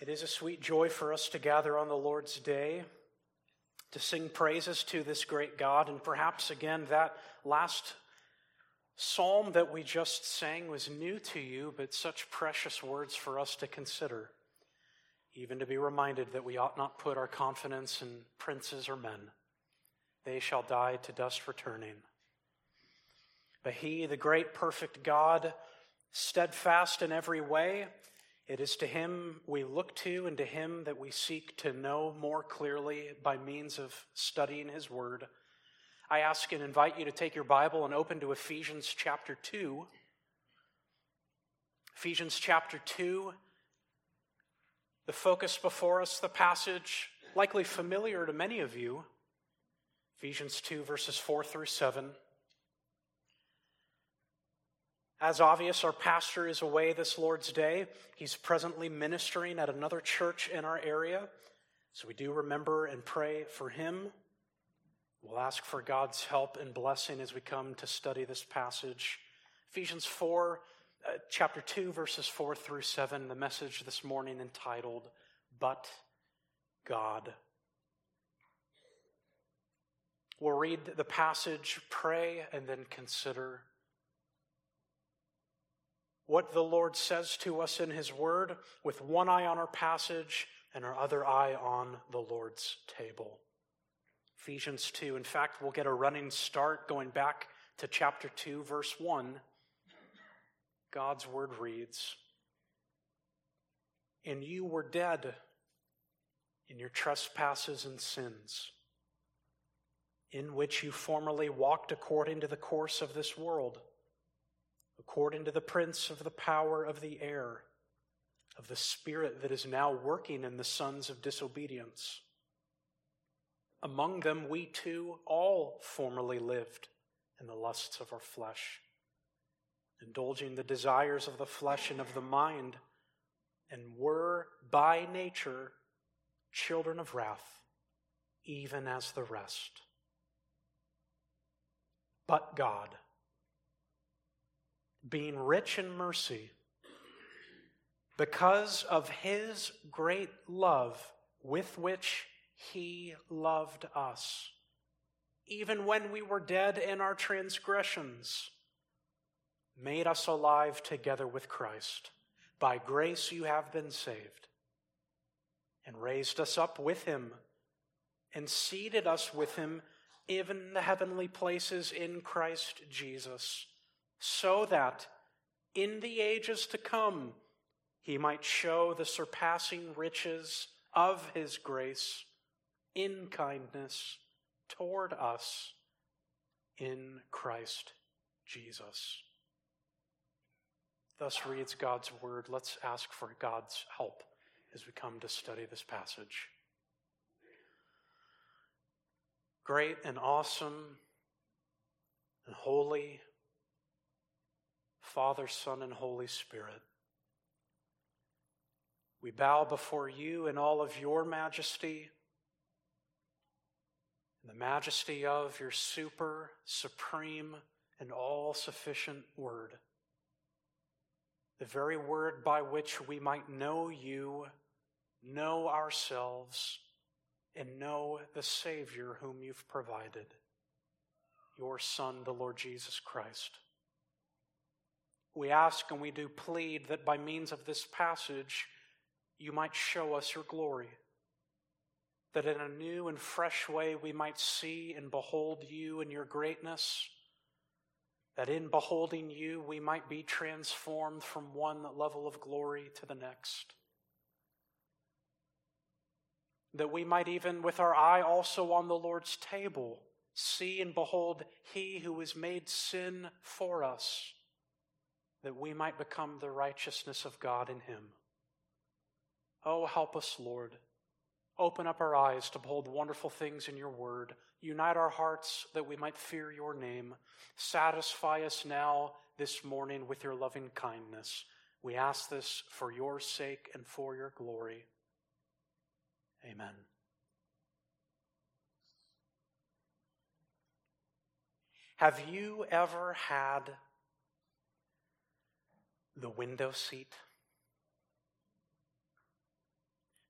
It is a sweet joy for us to gather on the Lord's day to sing praises to this great God. And perhaps again, that last psalm that we just sang was new to you, but such precious words for us to consider. Even to be reminded that we ought not put our confidence in princes or men. They shall die to dust returning. But He, the great perfect God, steadfast in every way, it is to Him we look to and to Him that we seek to know more clearly by means of studying His Word. I ask and invite you to take your Bible and open to Ephesians chapter 2. Ephesians chapter 2. The focus before us, the passage likely familiar to many of you. Ephesians 2, verses 4 through 7. As obvious, our pastor is away this Lord's Day. He's presently ministering at another church in our area. So we do remember and pray for him. We'll ask for God's help and blessing as we come to study this passage. Ephesians 4, uh, chapter 2, verses 4 through 7, the message this morning entitled, But God. We'll read the passage, pray, and then consider what the Lord says to us in His Word with one eye on our passage and our other eye on the Lord's table. Ephesians 2. In fact, we'll get a running start going back to chapter 2, verse 1. God's Word reads And you were dead in your trespasses and sins, in which you formerly walked according to the course of this world according to the prince of the power of the air, of the spirit that is now working in the sons of disobedience. Among them, we too all formerly lived in the lusts of our flesh, indulging the desires of the flesh and of the mind, and were by nature children of wrath, even as the rest. But God, being rich in mercy, because of his great love with which he loved us, even when we were dead in our transgressions, made us alive together with Christ. By grace you have been saved, and raised us up with him, and seated us with him in the heavenly places in Christ Jesus so that in the ages to come he might show the surpassing riches of his grace in kindness toward us in Christ Jesus. Thus reads God's word. Let's ask for God's help as we come to study this passage. Great and awesome and holy Father, Son, and Holy Spirit. We bow before you in all of your majesty, in the majesty of your super, supreme, and all sufficient word. The very word by which we might know you, know ourselves, and know the Savior whom you've provided, your Son, the Lord Jesus Christ. We ask and we do plead that by means of this passage, you might show us your glory. That in a new and fresh way we might see and behold you and your greatness. That in beholding you we might be transformed from one level of glory to the next. That we might even, with our eye also on the Lord's table, see and behold He who was made sin for us that we might become the righteousness of God in him. Oh, help us, Lord. Open up our eyes to behold wonderful things in your word. Unite our hearts that we might fear your name. Satisfy us now this morning with your loving kindness. We ask this for your sake and for your glory. Amen. Have you ever had the window seat.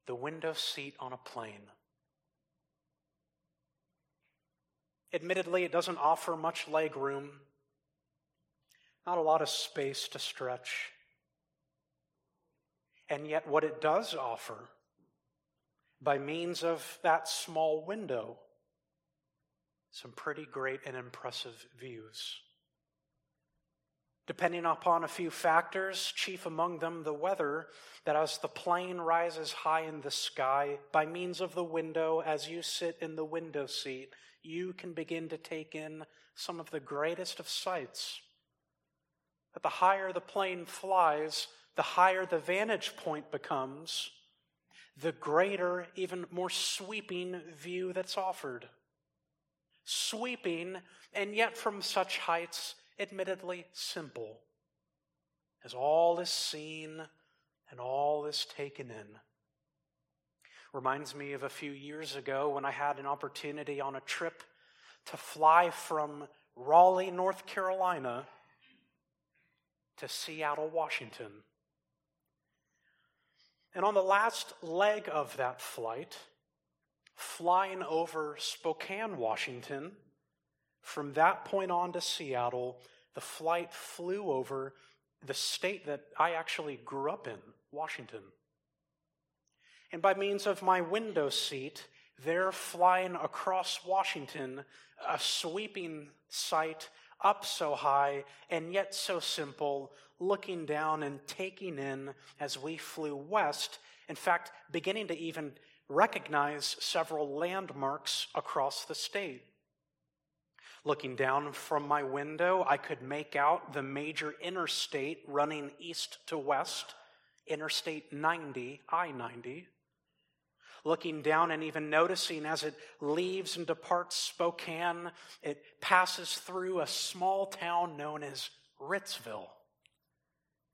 the window seat on a plane. Admittedly, it doesn't offer much leg room, not a lot of space to stretch. And yet, what it does offer, by means of that small window, some pretty great and impressive views. Depending upon a few factors, chief among them the weather, that as the plane rises high in the sky, by means of the window, as you sit in the window seat, you can begin to take in some of the greatest of sights. That the higher the plane flies, the higher the vantage point becomes, the greater, even more sweeping view that's offered. Sweeping, and yet from such heights, admittedly simple, as all is seen and all is taken in. Reminds me of a few years ago when I had an opportunity on a trip to fly from Raleigh, North Carolina to Seattle, Washington. And on the last leg of that flight, flying over Spokane, Washington, from that point on to Seattle, the flight flew over the state that I actually grew up in, Washington. And by means of my window seat, there flying across Washington, a sweeping sight up so high and yet so simple, looking down and taking in as we flew west. In fact, beginning to even recognize several landmarks across the state. Looking down from my window, I could make out the major interstate running east to west, Interstate 90, I 90 looking down and even noticing as it leaves and departs Spokane, it passes through a small town known as Ritzville.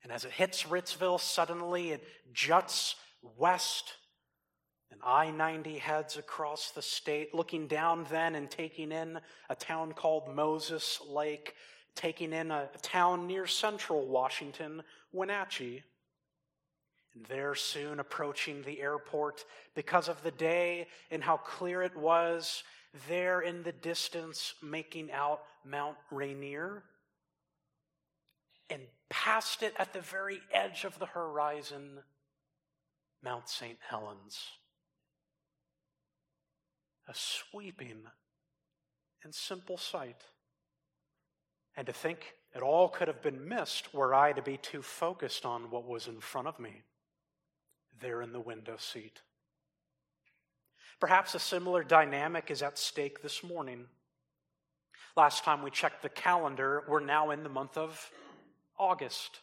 And as it hits Ritzville, suddenly it juts west, and I 90 heads across the state, looking down then and taking in a town called Moses Lake, taking in a, town near central Washington, Wenatchee and there soon approaching the airport because of the day and how clear it was, there in the distance making out Mount Rainier, and past it at the very edge of the horizon, Mount St. Helens. A sweeping and simple sight. And to think it all could have been missed were I to be too focused on what was in front of me there in the window seat. Perhaps a similar dynamic is at stake this morning. Last time we checked the calendar, we're now in the month of August.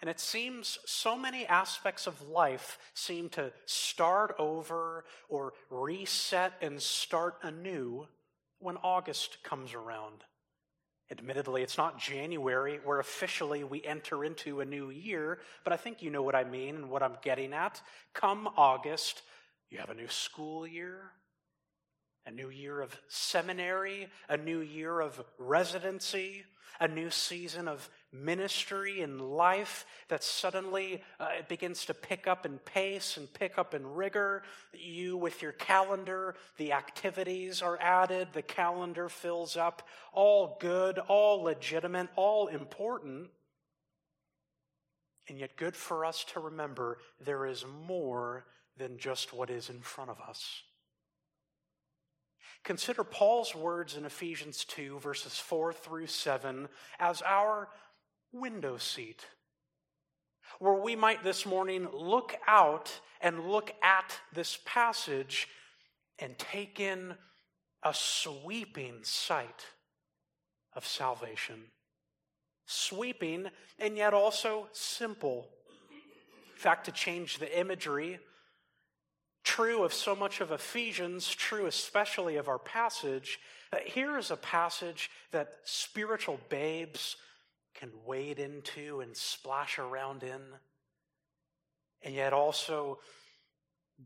And it seems so many aspects of life seem to start over or reset and start anew when August comes around. Admittedly, it's not January where officially we enter into a new year, but I think you know what I mean and what I'm getting at. Come August, you have a new school year, a new year of seminary, a new year of residency, a new season of ministry and life that suddenly uh, it begins to pick up in pace and pick up in rigor. You, with your calendar, the activities are added, the calendar fills up. All good, all legitimate, all important. And yet, good for us to remember there is more than just what is in front of us. Consider Paul's words in Ephesians 2, verses 4 through 7, as our window seat, where we might this morning look out and look at this passage and take in a sweeping sight of salvation. Sweeping and yet also simple. In fact, to change the imagery, true of so much of Ephesians, true especially of our passage, here is a passage that spiritual babes can wade into and splash around in. And yet also,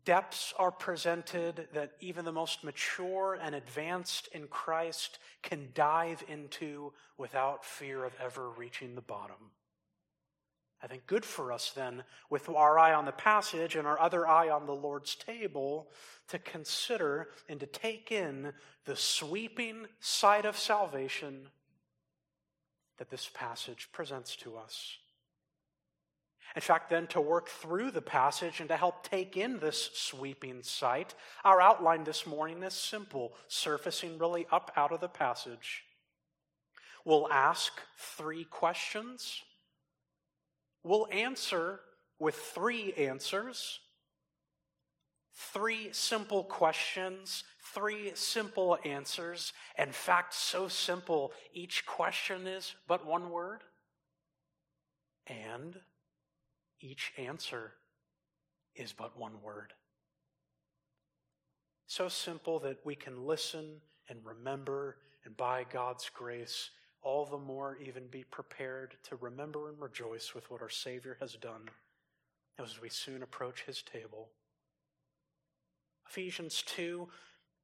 depths are presented that even the most mature and advanced in Christ can dive into without fear of ever reaching the bottom. I think good for us then, with our eye on the passage and our other eye on the Lord's table, to consider and to take in the sweeping sight of salvation that this passage presents to us. In fact, then to work through the passage and to help take in this sweeping sight, our outline this morning is simple, surfacing really up out of the passage. We'll ask three questions. We'll answer with three answers. Three simple questions, three simple answers. In fact, so simple, each question is but one word. And each answer is but one word. So simple that we can listen and remember, and by God's grace, all the more even be prepared to remember and rejoice with what our Savior has done as we soon approach his table. Ephesians 2,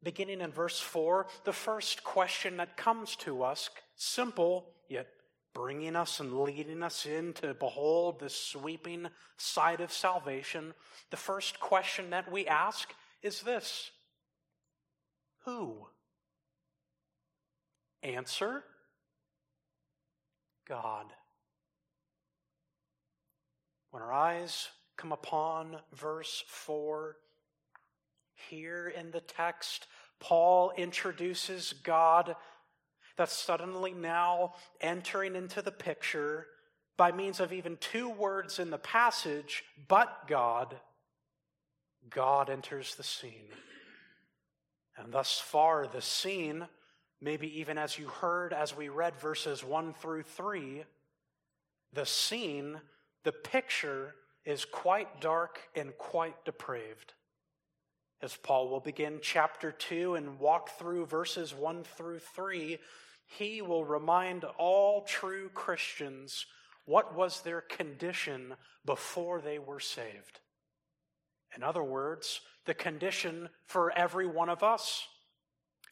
beginning in verse 4, the first question that comes to us, simple yet bringing us and leading us in to behold the sweeping sight of salvation, the first question that we ask is this Who? Answer God. When our eyes come upon verse 4, here in the text, Paul introduces God that's suddenly now entering into the picture by means of even two words in the passage, but God, God enters the scene. And thus far, the scene, maybe even as you heard as we read verses 1 through 3, the scene, the picture is quite dark and quite depraved. As Paul will begin chapter 2 and walk through verses 1 through 3, he will remind all true Christians what was their condition before they were saved. In other words, the condition for every one of us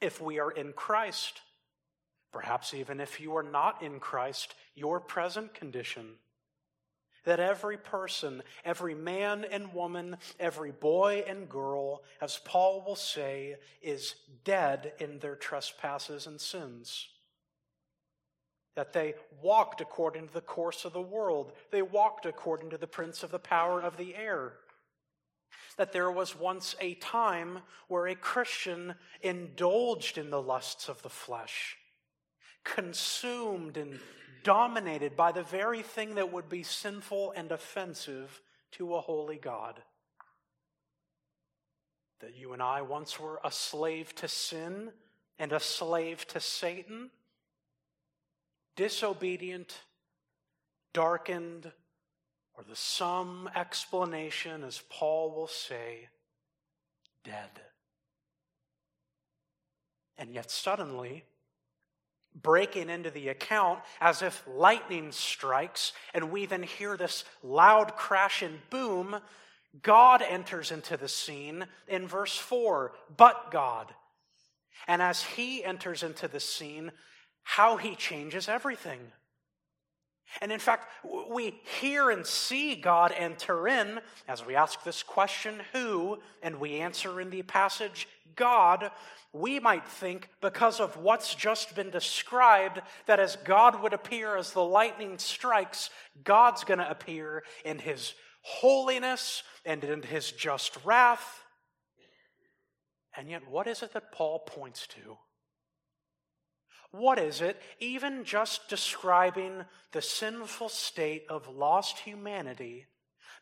if we are in Christ. Perhaps even if you are not in Christ, your present condition. That every person, every man and woman, every boy and girl, as Paul will say, is dead in their trespasses and sins that they walked according to the course of the world. They walked according to the prince of the power of the air. That there was once a time where a Christian indulged in the lusts of the flesh, consumed and dominated by the very thing that would be sinful and offensive to a holy God. That you and I once were a slave to sin and a slave to Satan disobedient, darkened, or the sum explanation, as Paul will say, dead. And yet, suddenly, breaking into the account as if lightning strikes, and we then hear this loud crash and boom, God enters into the scene in verse 4. But God. And as he enters into the scene, how he changes everything. And in fact, we hear and see God enter in as we ask this question, who, and we answer in the passage, God. We might think, because of what's just been described, that as God would appear as the lightning strikes, God's going to appear in his holiness and in his just wrath. And yet, what is it that Paul points to? What is it, even just describing the sinful state of lost humanity,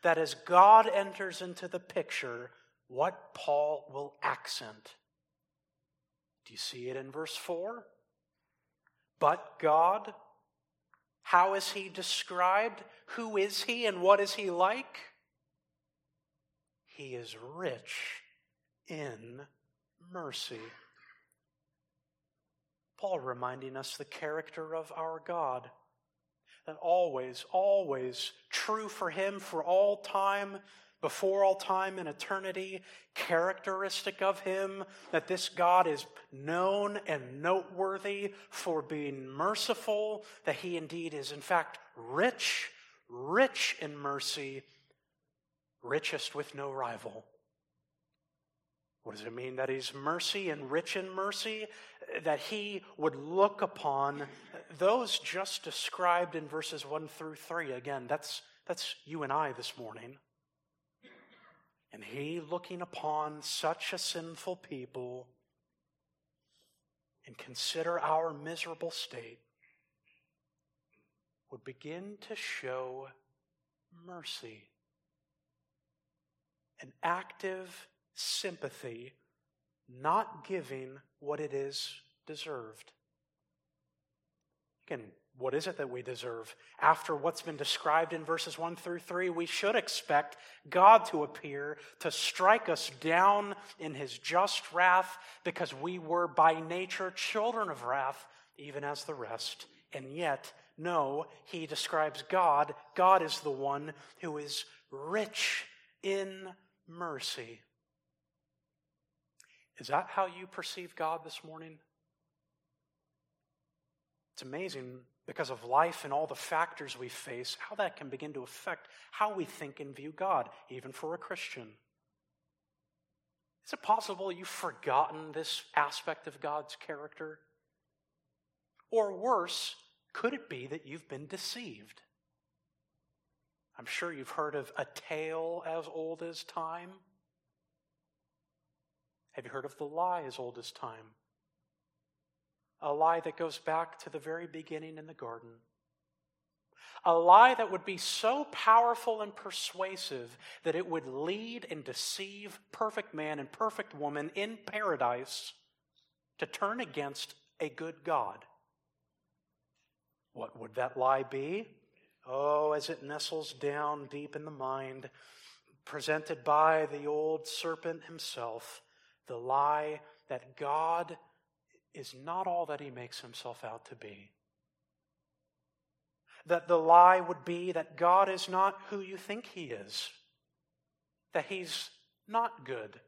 that as God enters into the picture, what Paul will accent? Do you see it in verse 4? But God, how is he described? Who is he and what is he like? He is rich in mercy. Paul reminding us the character of our God. That always, always true for him for all time, before all time in eternity, characteristic of him, that this God is known and noteworthy for being merciful, that he indeed is in fact rich, rich in mercy, richest with no rival. What does it mean that he's mercy and rich in mercy? That he would look upon those just described in verses 1 through 3. Again, that's, that's you and I this morning. And he looking upon such a sinful people and consider our miserable state would begin to show mercy, an active sympathy, not giving what it is deserved. Again, what is it that we deserve? After what's been described in verses 1 through 3, we should expect God to appear to strike us down in his just wrath because we were by nature children of wrath, even as the rest. And yet, no, he describes God. God is the one who is rich in mercy. Is that how you perceive God this morning? It's amazing because of life and all the factors we face, how that can begin to affect how we think and view God, even for a Christian. Is it possible you've forgotten this aspect of God's character? Or worse, could it be that you've been deceived? I'm sure you've heard of a tale as old as time. Have you heard of the lie as old as time? a lie that goes back to the very beginning in the garden. A lie that would be so powerful and persuasive that it would lead and deceive perfect man and perfect woman in paradise to turn against a good God. What would that lie be? Oh, as it nestles down deep in the mind, presented by the old serpent himself, the lie that God is not all that he makes himself out to be. That the lie would be that God is not who you think he is, that he's not good,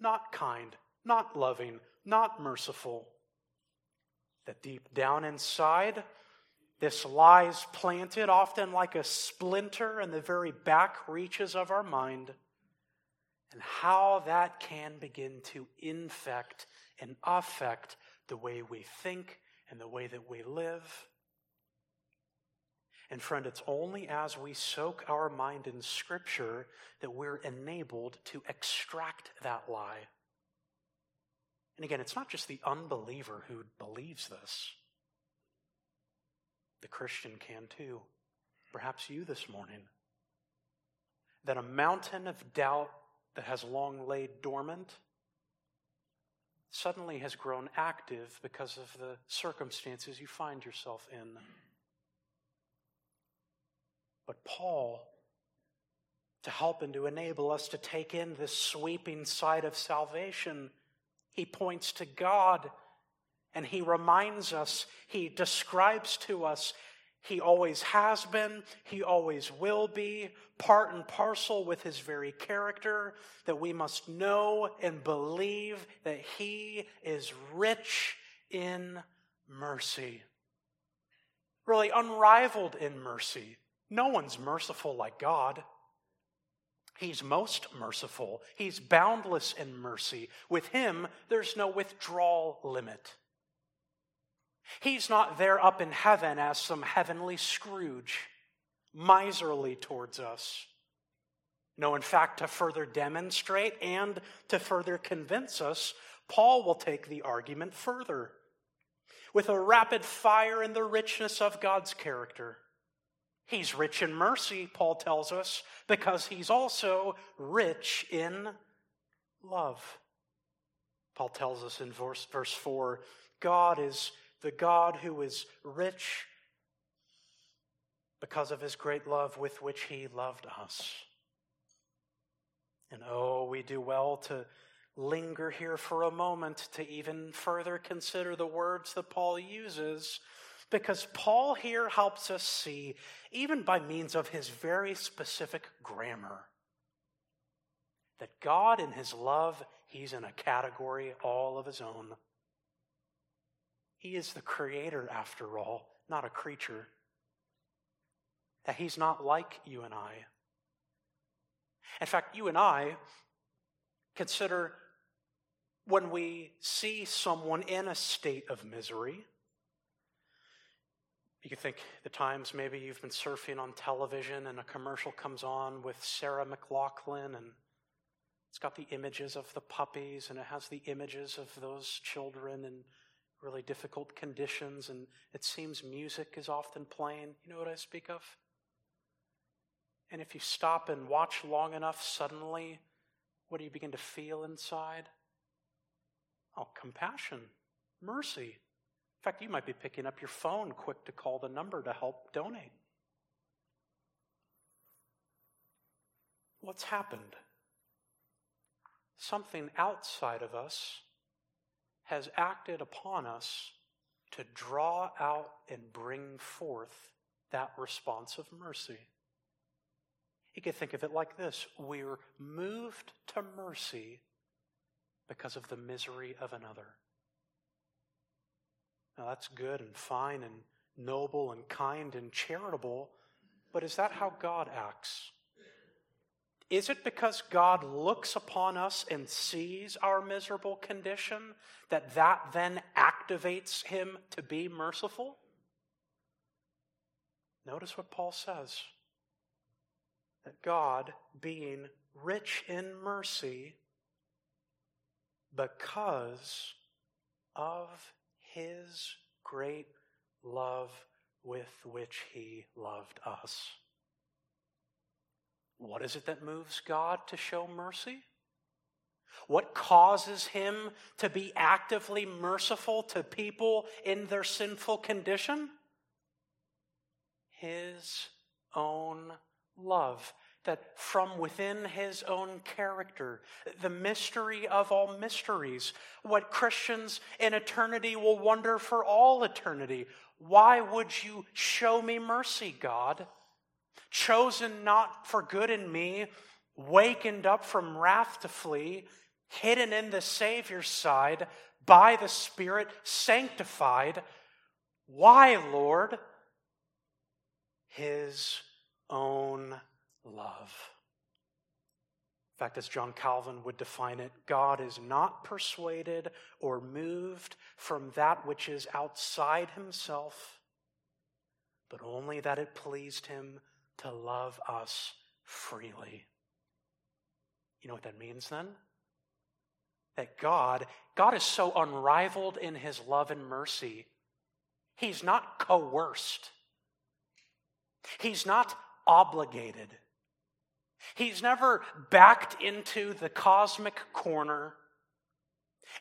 not kind, not loving, not merciful. That deep down inside, this lies planted often like a splinter in the very back reaches of our mind, and how that can begin to infect and affect the way we think and the way that we live. And friend, it's only as we soak our mind in Scripture that we're enabled to extract that lie. And again, it's not just the unbeliever who believes this, the Christian can too. Perhaps you this morning. That a mountain of doubt that has long laid dormant suddenly has grown active because of the circumstances you find yourself in. But Paul, to help and to enable us to take in this sweeping side of salvation, he points to God and he reminds us, he describes to us he always has been, He always will be, part and parcel with His very character, that we must know and believe that He is rich in mercy. Really unrivaled in mercy. No one's merciful like God. He's most merciful. He's boundless in mercy. With Him, there's no withdrawal limit. He's not there up in heaven as some heavenly Scrooge, miserly towards us. No, in fact, to further demonstrate and to further convince us, Paul will take the argument further with a rapid fire in the richness of God's character. He's rich in mercy, Paul tells us, because he's also rich in love. Paul tells us in verse, verse 4 God is the God who is rich because of his great love with which he loved us. And oh, we do well to linger here for a moment to even further consider the words that Paul uses, because Paul here helps us see, even by means of his very specific grammar, that God in his love, he's in a category all of his own. He is the creator, after all, not a creature. that he's not like you and I. In fact, you and I consider when we see someone in a state of misery, you can think the times maybe you've been surfing on television and a commercial comes on with Sarah McLachlan and it's got the images of the puppies and it has the images of those children in really difficult conditions and it seems music is often playing. You know what I speak of? And if you stop and watch long enough, suddenly, what do you begin to feel inside? Oh, compassion, mercy. In fact, you might be picking up your phone quick to call the number to help donate. What's happened? Something outside of us has acted upon us to draw out and bring forth that response of mercy. You can think of it like this we're moved to mercy because of the misery of another. Now, that's good and fine and noble and kind and charitable, but is that how God acts? Is it because God looks upon us and sees our miserable condition that that then activates him to be merciful? Notice what Paul says that God, being rich in mercy, because of his great love with which he loved us. What is it that moves God to show mercy? What causes him to be actively merciful to people in their sinful condition? His own love that from within his own character, the mystery of all mysteries, what Christians in eternity will wonder for all eternity. Why would you show me mercy, God? Chosen not for good in me, wakened up from wrath to flee, hidden in the Savior's side, by the Spirit sanctified. Why, Lord? His own love. In fact, as John Calvin would define it, God is not persuaded or moved from that which is outside himself, but only that it pleased him to love us freely. You know what that means then? That God, God is so unrivaled in his love and mercy. He's not coerced. He's not obligated. He's never backed into the cosmic corner.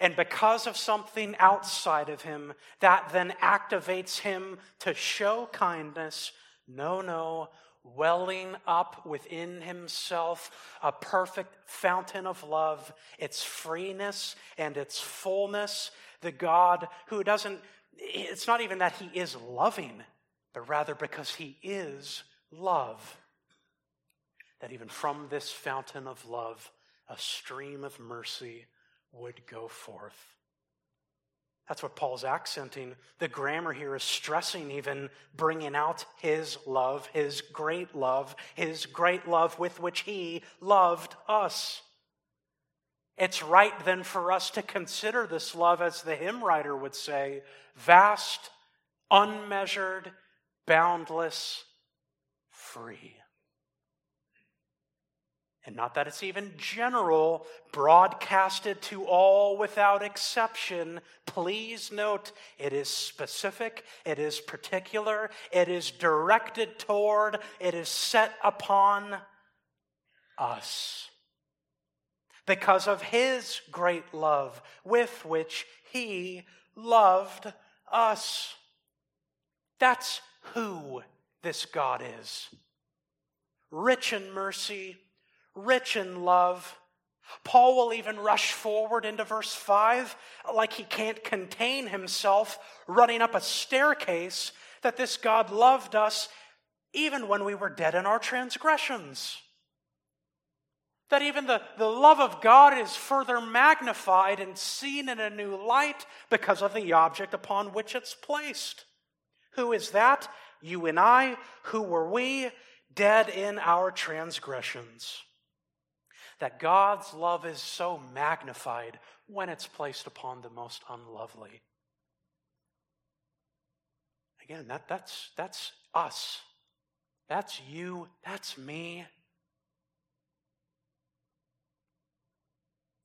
And because of something outside of him, that then activates him to show kindness. No, no, welling up within himself a perfect fountain of love, its freeness and its fullness. The God who doesn't, it's not even that he is loving, but rather because he is love that even from this fountain of love, a stream of mercy would go forth. That's what Paul's accenting. The grammar here is stressing, even bringing out his love, his great love, his great love with which he loved us. It's right then for us to consider this love, as the hymn writer would say, vast, unmeasured, boundless, free. And not that it's even general, broadcasted to all without exception. Please note it is specific, it is particular, it is directed toward, it is set upon us. Because of his great love with which he loved us. That's who this God is. Rich in mercy rich in love. Paul will even rush forward into verse 5 like he can't contain himself, running up a staircase, that this God loved us even when we were dead in our transgressions. That even the, the love of God is further magnified and seen in a new light because of the object upon which it's placed. Who is that? you and I, who were we? Dead in our transgressions. That God's love is so magnified when it's placed upon the most unlovely. Again, that, that's, that's us. That's you. That's me.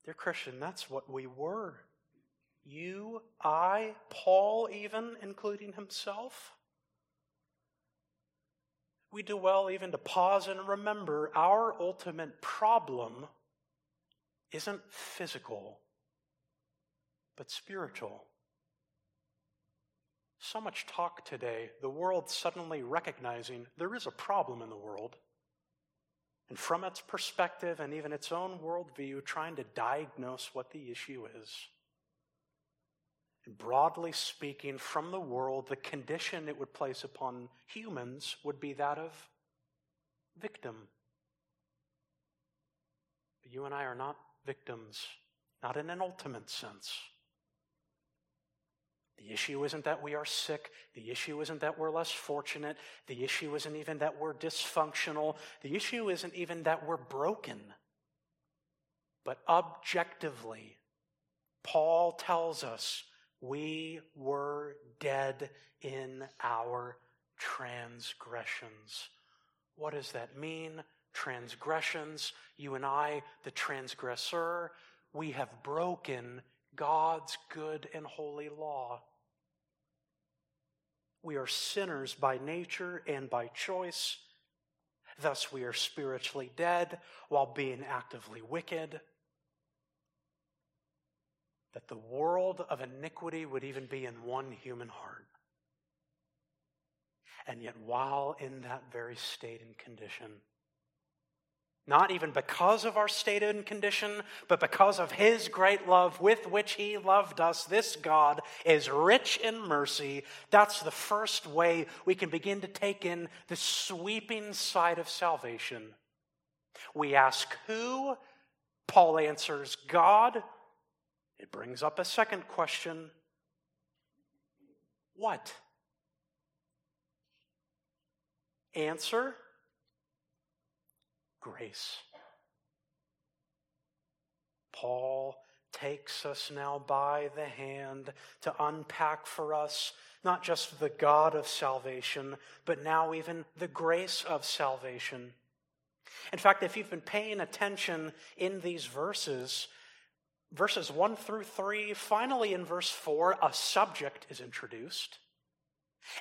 Dear Christian, that's what we were. You, I, Paul, even including himself. We do well even to pause and remember our ultimate problem isn't physical, but spiritual. So much talk today, the world suddenly recognizing there is a problem in the world. And from its perspective and even its own worldview, trying to diagnose what the issue is. Broadly speaking, from the world, the condition it would place upon humans would be that of victim. But you and I are not victims, not in an ultimate sense. The issue isn't that we are sick. The issue isn't that we're less fortunate. The issue isn't even that we're dysfunctional. The issue isn't even that we're broken. But objectively, Paul tells us we were dead in our transgressions. What does that mean? Transgressions, you and I, the transgressor, we have broken God's good and holy law. We are sinners by nature and by choice. Thus, we are spiritually dead while being actively wicked that the world of iniquity would even be in one human heart. And yet, while in that very state and condition, not even because of our state and condition, but because of His great love with which He loved us, this God is rich in mercy. That's the first way we can begin to take in the sweeping side of salvation. We ask who? Paul answers God. It brings up a second question What? Answer Grace. Paul takes us now by the hand to unpack for us not just the God of salvation, but now even the grace of salvation. In fact, if you've been paying attention in these verses, verses 1 through 3, finally in verse 4, a subject is introduced.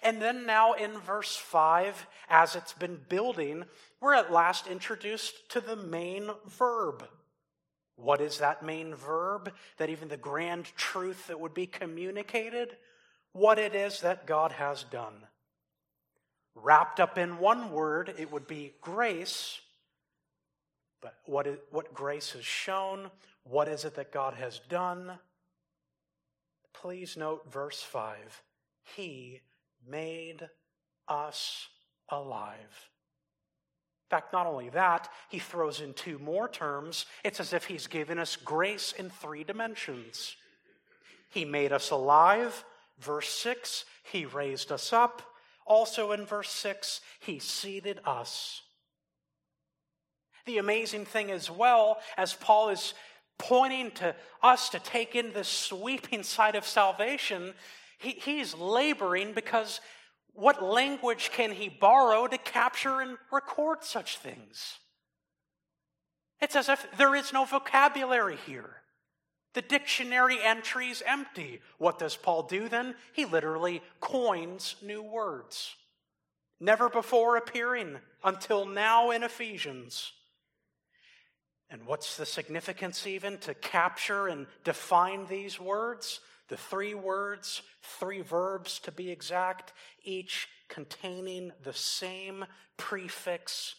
And then now in verse 5, as it's been building, we're at last introduced to the main verb. What is that main verb? That even the grand truth that would be communicated? What it is that God has done. Wrapped up in one word, it would be grace. But what, is, what grace has shown, what is it that God has done? Please note verse 5 He made us alive. In fact, not only that, he throws in two more terms. It's as if he's given us grace in three dimensions. He made us alive. Verse 6, he raised us up. Also in verse 6, he seated us. The amazing thing as well, as Paul is pointing to us to take in the sweeping side of salvation, he, he's laboring because what language can he borrow to capture and record such things? It's as if there is no vocabulary here. The dictionary entry's empty. What does Paul do then? He literally coins new words, never before appearing until now in Ephesians. And what's the significance, even, to capture and define these words? The three words, three verbs to be exact, each containing the same prefix,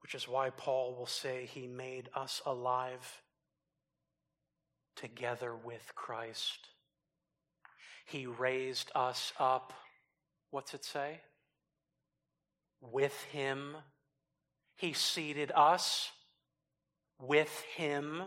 which is why Paul will say he made us alive together with Christ. He raised us up. What's it say? With him he seated us with him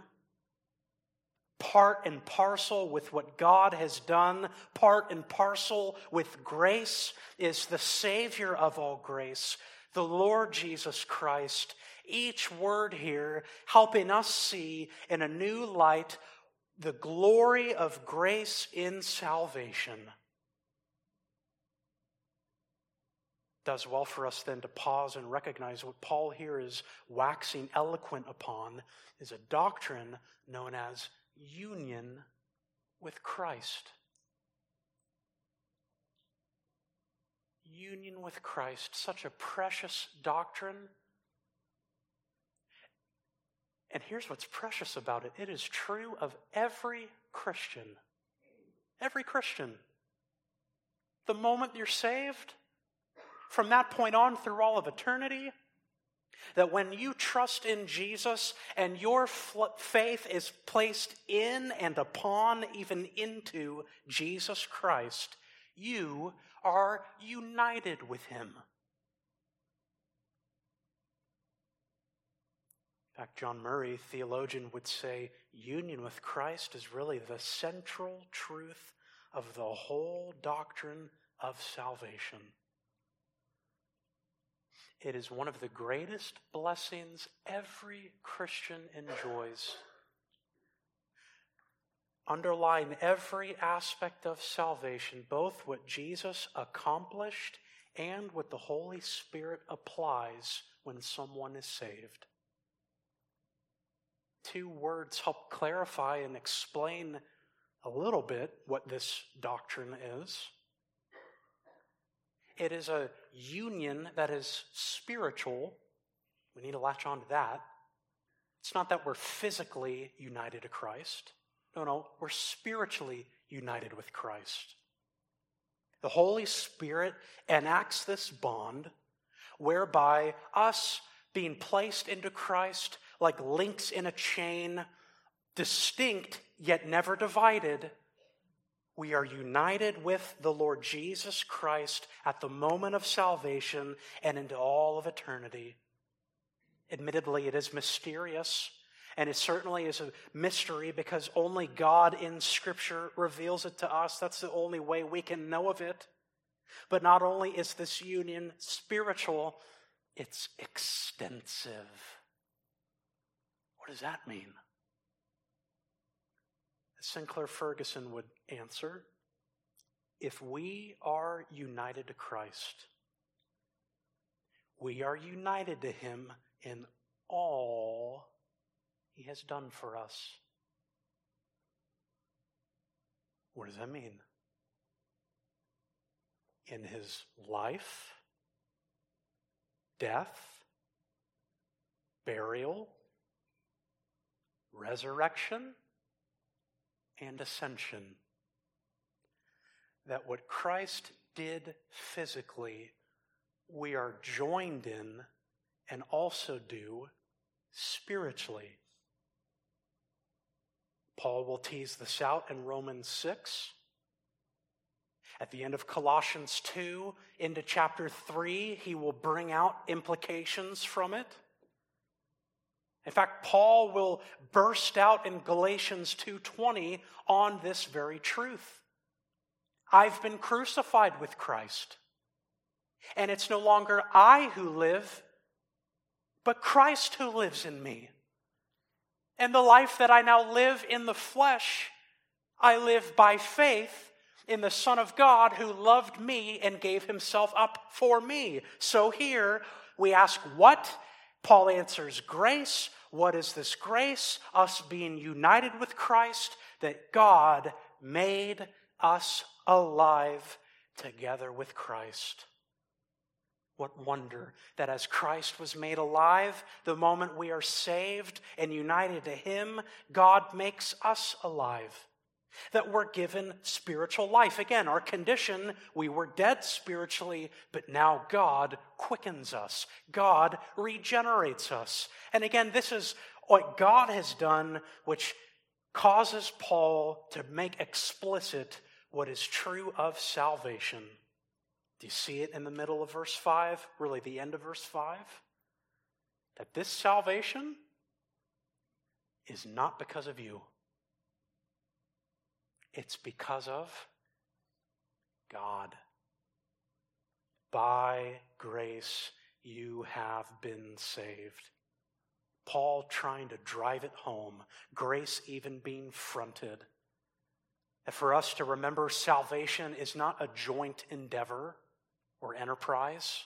part and parcel with what God has done, part and parcel with grace, is the Savior of all grace, the Lord Jesus Christ. Each word here helping us see in a new light the glory of grace in salvation. Does well for us then to pause and recognize what Paul here is waxing eloquent upon is a doctrine known as union with Christ. Union with Christ, such a precious doctrine. And here's what's precious about it it is true of every Christian. Every Christian. The moment you're saved, from that point on through all of eternity, that when you trust in Jesus and your faith is placed in and upon, even into Jesus Christ, you are united with Him. In fact, John Murray, theologian, would say union with Christ is really the central truth of the whole doctrine of salvation. It is one of the greatest blessings every Christian enjoys. Underlying every aspect of salvation, both what Jesus accomplished and what the Holy Spirit applies when someone is saved. Two words help clarify and explain a little bit what this doctrine is. It is a union that is spiritual. We need to latch on to that. It's not that we're physically united to Christ. No, no, we're spiritually united with Christ. The Holy Spirit enacts this bond whereby us being placed into Christ like links in a chain, distinct yet never divided, we are united with the Lord Jesus Christ at the moment of salvation and into all of eternity. Admittedly, it is mysterious, and it certainly is a mystery because only God in Scripture reveals it to us. That's the only way we can know of it. But not only is this union spiritual, it's extensive. What does that mean? Sinclair Ferguson would answer if we are united to Christ, we are united to Him in all He has done for us. What does that mean? In His life, death, burial, resurrection, and ascension. That what Christ did physically, we are joined in and also do spiritually. Paul will tease this out in Romans 6. At the end of Colossians 2 into chapter 3, he will bring out implications from it. In fact, Paul will burst out in Galatians 2:20 on this very truth. I've been crucified with Christ. And it's no longer I who live, but Christ who lives in me. And the life that I now live in the flesh, I live by faith in the Son of God who loved me and gave himself up for me. So here we ask, what Paul answers grace. What is this grace? Us being united with Christ, that God made us alive together with Christ. What wonder that as Christ was made alive, the moment we are saved and united to Him, God makes us alive that we're given spiritual life. Again, our condition, we were dead spiritually, but now God quickens us. God regenerates us. And again, this is what God has done, which causes Paul to make explicit what is true of salvation. Do you see it in the middle of verse 5? Really, the end of verse 5? That this salvation is not because of you. It's because of God. By grace you have been saved. Paul trying to drive it home, grace even being fronted. And for us to remember salvation is not a joint endeavor or enterprise.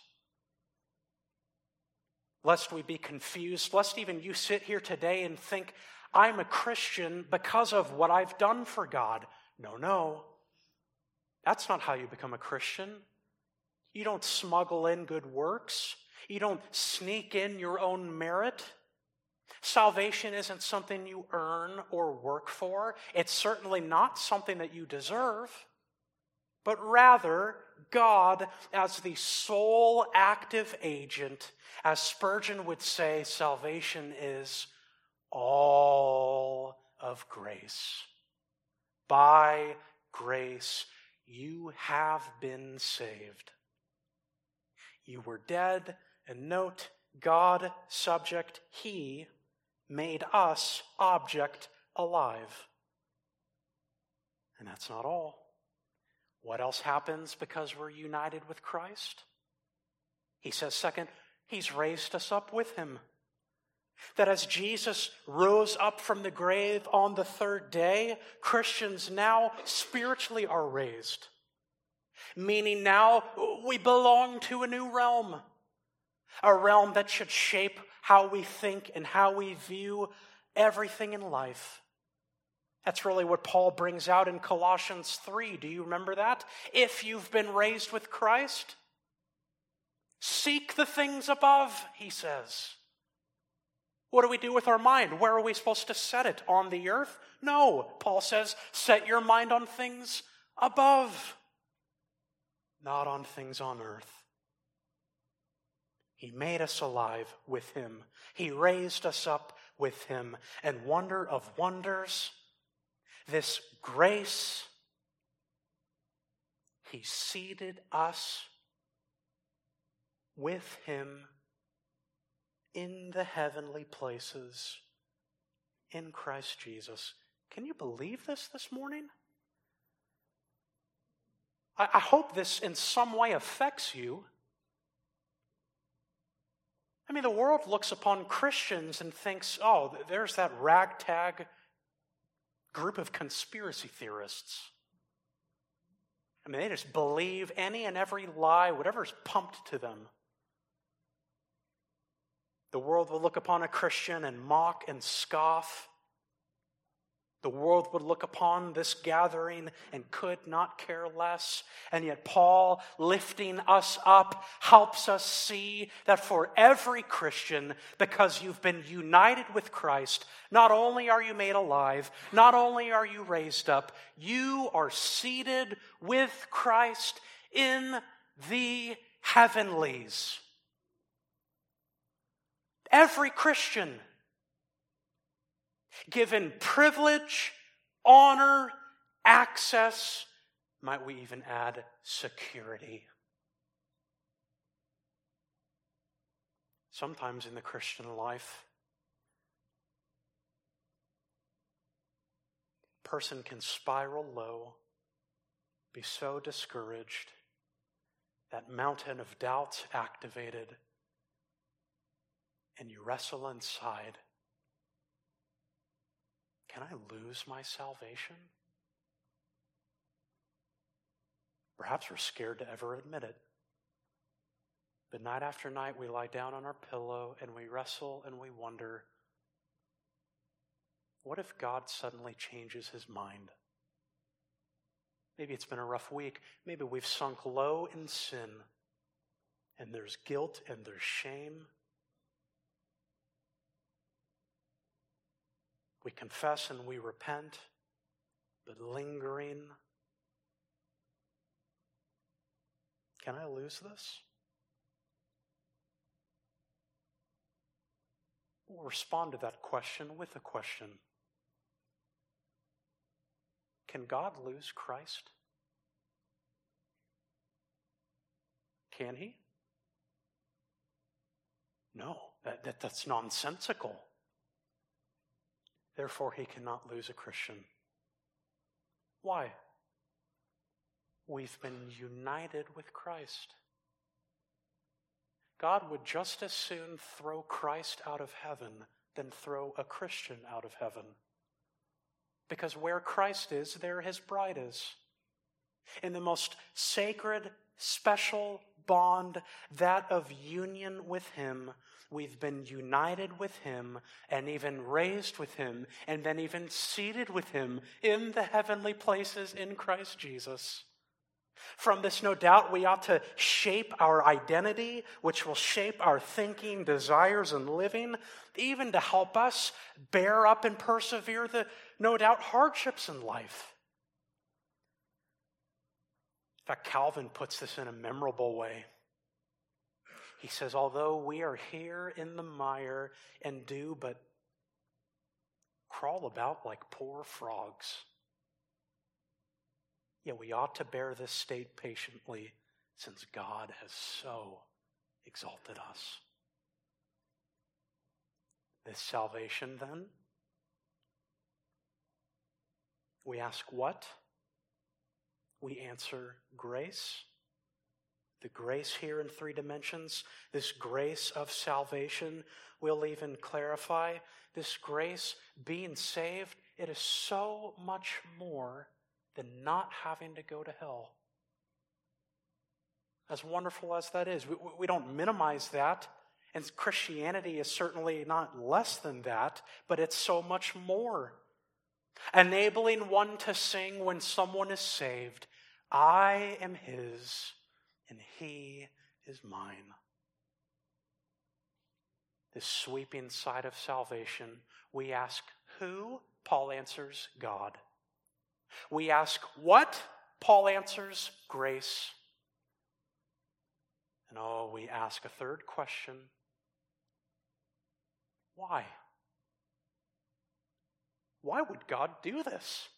Lest we be confused, lest even you sit here today and think, I'm a Christian because of what I've done for God. No, no. That's not how you become a Christian. You don't smuggle in good works. You don't sneak in your own merit. Salvation isn't something you earn or work for. It's certainly not something that you deserve, but rather God as the sole active agent. As Spurgeon would say, salvation is all of grace. By grace, you have been saved. You were dead, and note, God, subject, He made us object alive. And that's not all. What else happens because we're united with Christ? He says, second, He's raised us up with Him. That as Jesus rose up from the grave on the third day, Christians now spiritually are raised. Meaning now we belong to a new realm, a realm that should shape how we think and how we view everything in life. That's really what Paul brings out in Colossians 3. Do you remember that? If you've been raised with Christ, seek the things above, he says. What do we do with our mind? Where are we supposed to set it? On the earth? No. Paul says, set your mind on things above, not on things on earth. He made us alive with Him. He raised us up with Him. And wonder of wonders, this grace, He seated us with Him in the heavenly places in Christ Jesus. Can you believe this this morning? I, I hope this in some way affects you. I mean, the world looks upon Christians and thinks, oh, there's that ragtag group of conspiracy theorists. I mean, they just believe any and every lie, whatever's pumped to them. The world will look upon a Christian and mock and scoff. The world would look upon this gathering and could not care less. And yet, Paul, lifting us up, helps us see that for every Christian, because you've been united with Christ, not only are you made alive, not only are you raised up, you are seated with Christ in the heavenlies. Every Christian given privilege, honor, access, might we even add security? Sometimes in the Christian life, a person can spiral low, be so discouraged, that mountain of doubts activated, and you wrestle inside can I lose my salvation? Perhaps we're scared to ever admit it. But night after night, we lie down on our pillow and we wrestle and we wonder what if God suddenly changes his mind? Maybe it's been a rough week. Maybe we've sunk low in sin and there's guilt and there's shame We confess and we repent, but lingering. Can I lose this? We'll respond to that question with a question Can God lose Christ? Can he? No, that, that, that's nonsensical. Therefore, he cannot lose a Christian. Why? We've been united with Christ. God would just as soon throw Christ out of heaven than throw a Christian out of heaven. Because where Christ is, there his bride is. In the most sacred, special bond, that of union with him, we've been united with him and even raised with him and then even seated with him in the heavenly places in Christ Jesus. From this, no doubt, we ought to shape our identity, which will shape our thinking, desires, and living, even to help us bear up and persevere the, no doubt, hardships in life. Fact, Calvin puts this in a memorable way. He says, Although we are here in the mire and do but crawl about like poor frogs, Yet we ought to bear this state patiently since God has so exalted us. This salvation, then, we ask what? We answer grace. The grace here in three dimensions, this grace of salvation, we'll even clarify this grace being saved, it is so much more than not having to go to hell. As wonderful as that is, we, we don't minimize that. And Christianity is certainly not less than that, but it's so much more. Enabling one to sing when someone is saved, I am his and he is mine. This sweeping side of salvation, we ask who? Paul answers God. We ask, What? Paul answers, Grace. And oh, we ask a third question Why? Why would God do this?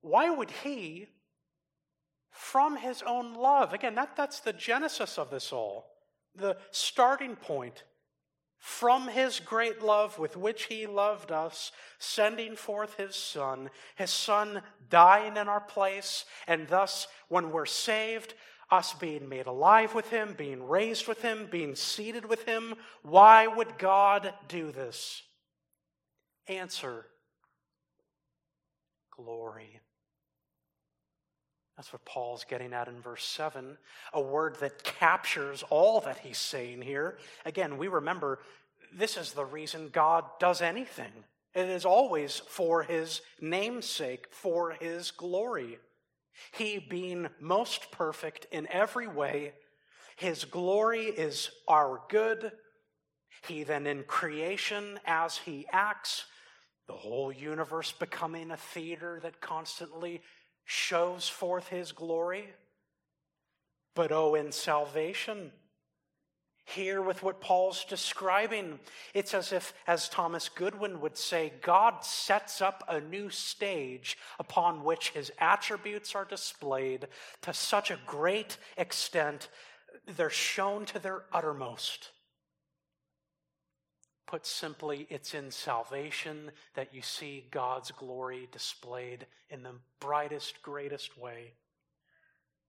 Why would He, from His own love, again, that, that's the genesis of this all, the starting point from his great love with which he loved us, sending forth his Son, his Son dying in our place, and thus, when we're saved, us being made alive with him, being raised with him, being seated with him. Why would God do this? Answer glory. That's what Paul's getting at in verse 7, a word that captures all that he's saying here. Again, we remember this is the reason God does anything. It is always for his namesake, for his glory. He being most perfect in every way, his glory is our good. He then in creation, as he acts, the whole universe becoming a theater that constantly shows forth his glory. But oh, in salvation, here with what Paul's describing, it's as if, as Thomas Goodwin would say, God sets up a new stage upon which his attributes are displayed to such a great extent, they're shown to their uttermost. Put simply, it's in salvation that you see God's glory displayed in the brightest, greatest way.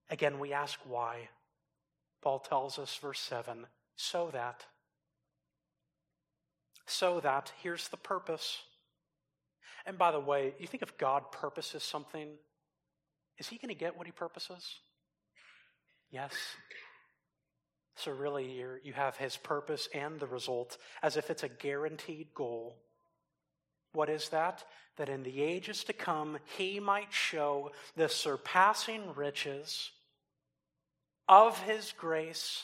Again, we ask why. Paul tells us, verse 7 so that. So that, here's the purpose. And by the way, you think if God purposes something, is he going to get what he purposes? Yes. So, really, you you have his purpose and the result as if it's a guaranteed goal. What is that? That in the ages to come, he might show the surpassing riches of his grace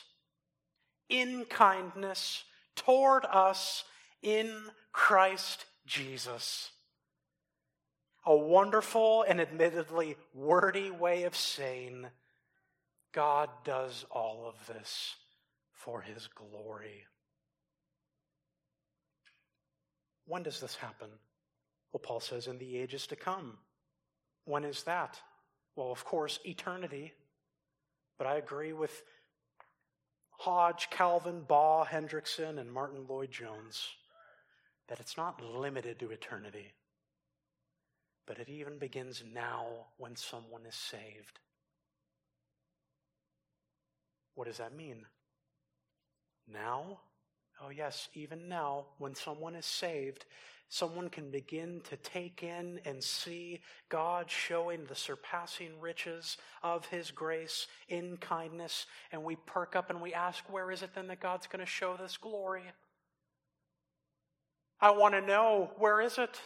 in kindness toward us in Christ Jesus. A wonderful and admittedly wordy way of saying God does all of this for his glory. When does this happen? Well, Paul says in the ages to come. When is that? Well, of course, eternity. But I agree with Hodge, Calvin, Baugh, Hendriksen, and Martyn Lloyd-Jones that it's not limited to eternity. but it even begins now when someone is saved. What does that mean? Now? Oh, yes, even now, when someone is saved, someone can begin to take in and see God showing the surpassing riches of His grace in kindness, and we perk up and we ask, where is it then that God's going to show this glory? I want to know, where is it?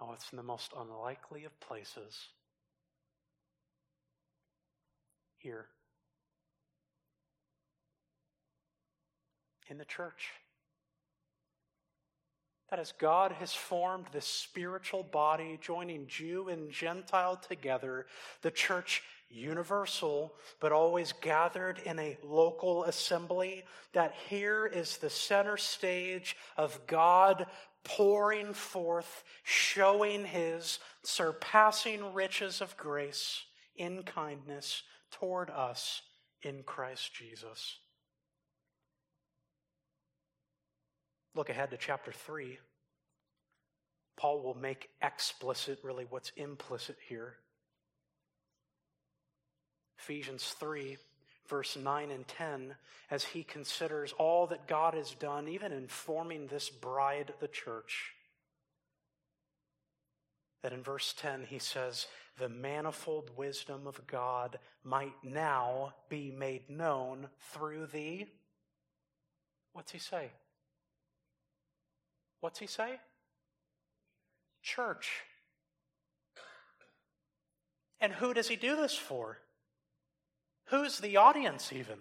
Oh, it's in the most unlikely of places. Here. In the church. That as God has formed this spiritual body, joining Jew and Gentile together, the church universal, but always gathered in a local assembly, that here is the center stage of God pouring forth, showing his surpassing riches of grace in kindness toward us in Christ Jesus. Look ahead to chapter 3. Paul will make explicit really what's implicit here. Ephesians 3, verse 9 and 10, as he considers all that God has done, even in forming this bride, the church. That in verse 10, he says, The manifold wisdom of God might now be made known through the. What's he say? What's he say? Church. And who does he do this for? Who's the audience, even?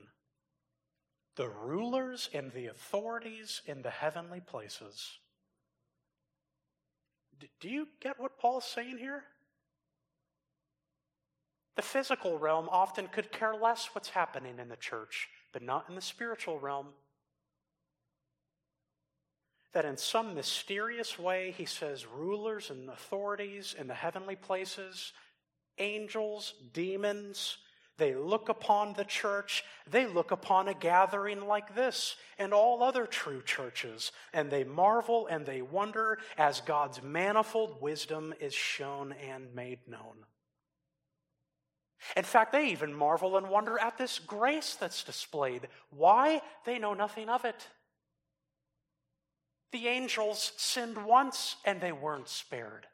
The rulers and the authorities in the heavenly places. Do you get what Paul's saying here? The physical realm often could care less what's happening in the church, but not in the spiritual realm that in some mysterious way, he says, rulers and authorities in the heavenly places, angels, demons, they look upon the church, they look upon a gathering like this and all other true churches, and they marvel and they wonder as God's manifold wisdom is shown and made known. In fact, they even marvel and wonder at this grace that's displayed. Why? They know nothing of it. The angels sinned once and they weren't spared.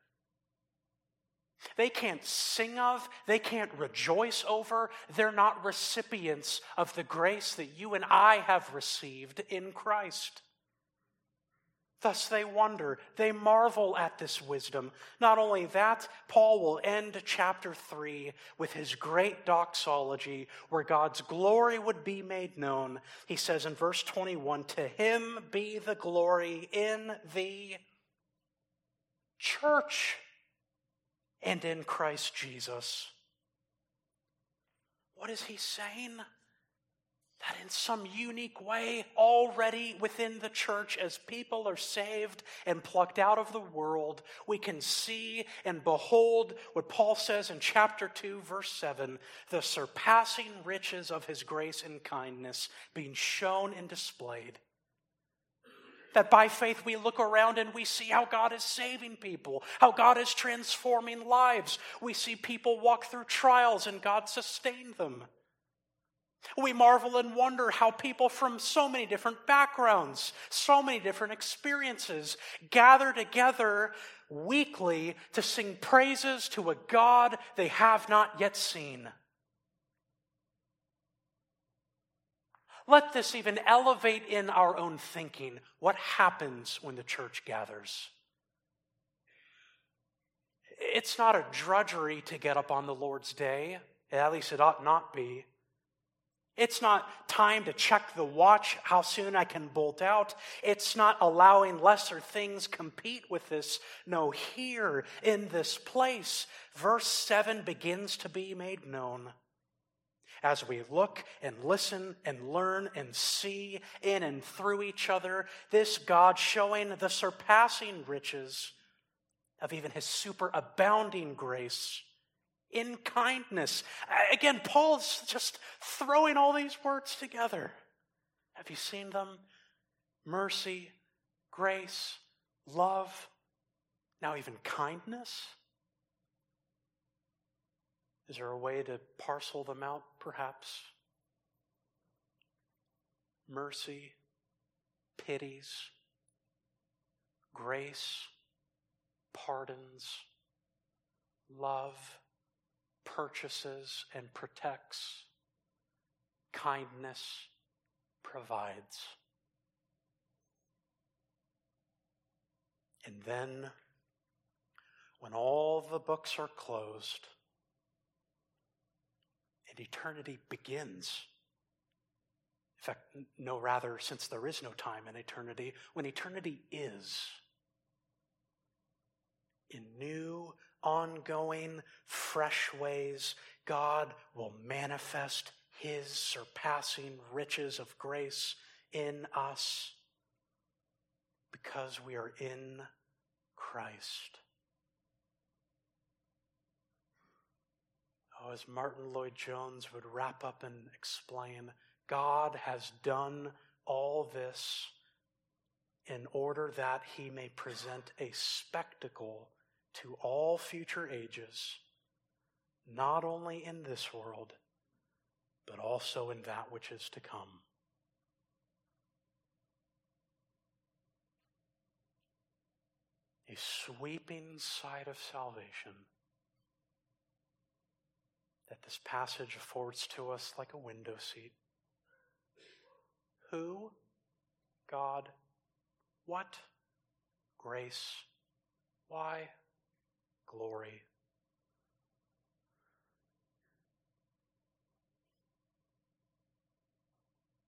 They can't sing of, they can't rejoice over, they're not recipients of the grace that you and I have received in Christ. Thus they wonder, they marvel at this wisdom. Not only that, Paul will end chapter 3 with his great doxology where God's glory would be made known. He says in verse 21 To him be the glory in the church and in Christ Jesus. What is he saying? That in some unique way, already within the church, as people are saved and plucked out of the world, we can see and behold what Paul says in chapter 2, verse 7 the surpassing riches of his grace and kindness being shown and displayed. That by faith we look around and we see how God is saving people, how God is transforming lives. We see people walk through trials and God sustain them. We marvel and wonder how people from so many different backgrounds, so many different experiences gather together weekly to sing praises to a God they have not yet seen. Let this even elevate in our own thinking what happens when the church gathers. It's not a drudgery to get up on the Lord's day, at least it ought not be. It's not time to check the watch, how soon I can bolt out. It's not allowing lesser things compete with this. No, here in this place, verse 7 begins to be made known. As we look and listen and learn and see in and through each other, this God showing the surpassing riches of even his superabounding grace in kindness. Again, Paul's just throwing all these words together. Have you seen them? Mercy, grace, love. Now, even kindness? Is there a way to parcel them out, perhaps? Mercy, pities, grace, pardons, love, purchases and protects, kindness provides. And then, when all the books are closed and eternity begins, in fact, no, rather, since there is no time in eternity, when eternity is, in new, ongoing, fresh ways, God will manifest His surpassing riches of grace in us because we are in Christ. Oh, as Martyn Lloyd-Jones would wrap up and explain, God has done all this in order that he may present a spectacle to all future ages, not only in this world, but also in that which is to come. A sweeping sight of salvation that this passage affords to us like a window seat. Who? God. What? Grace. Why? Glory.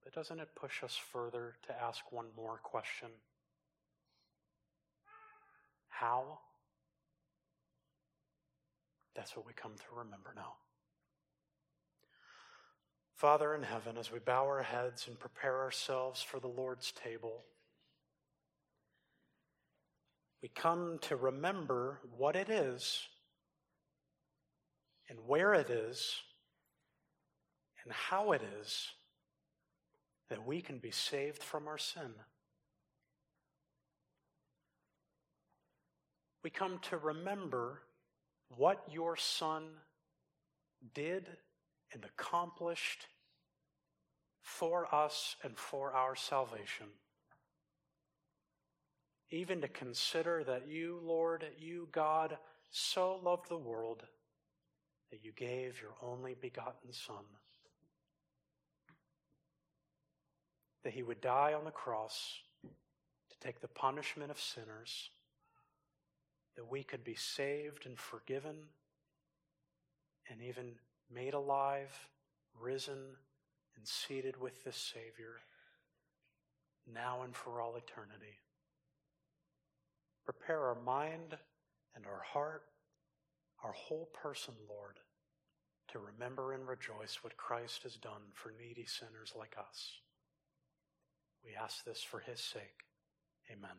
But doesn't it push us further to ask one more question? How? That's what we come to remember now. Father in heaven, as we bow our heads and prepare ourselves for the Lord's table, we come to remember what it is and where it is and how it is that we can be saved from our sin. We come to remember what your Son did and accomplished for us and for our salvation even to consider that you, Lord, you, God, so loved the world that you gave your only begotten Son, that he would die on the cross to take the punishment of sinners, that we could be saved and forgiven, and even made alive, risen, and seated with this Savior, now and for all eternity. Prepare our mind and our heart, our whole person, Lord, to remember and rejoice what Christ has done for needy sinners like us. We ask this for his sake. Amen.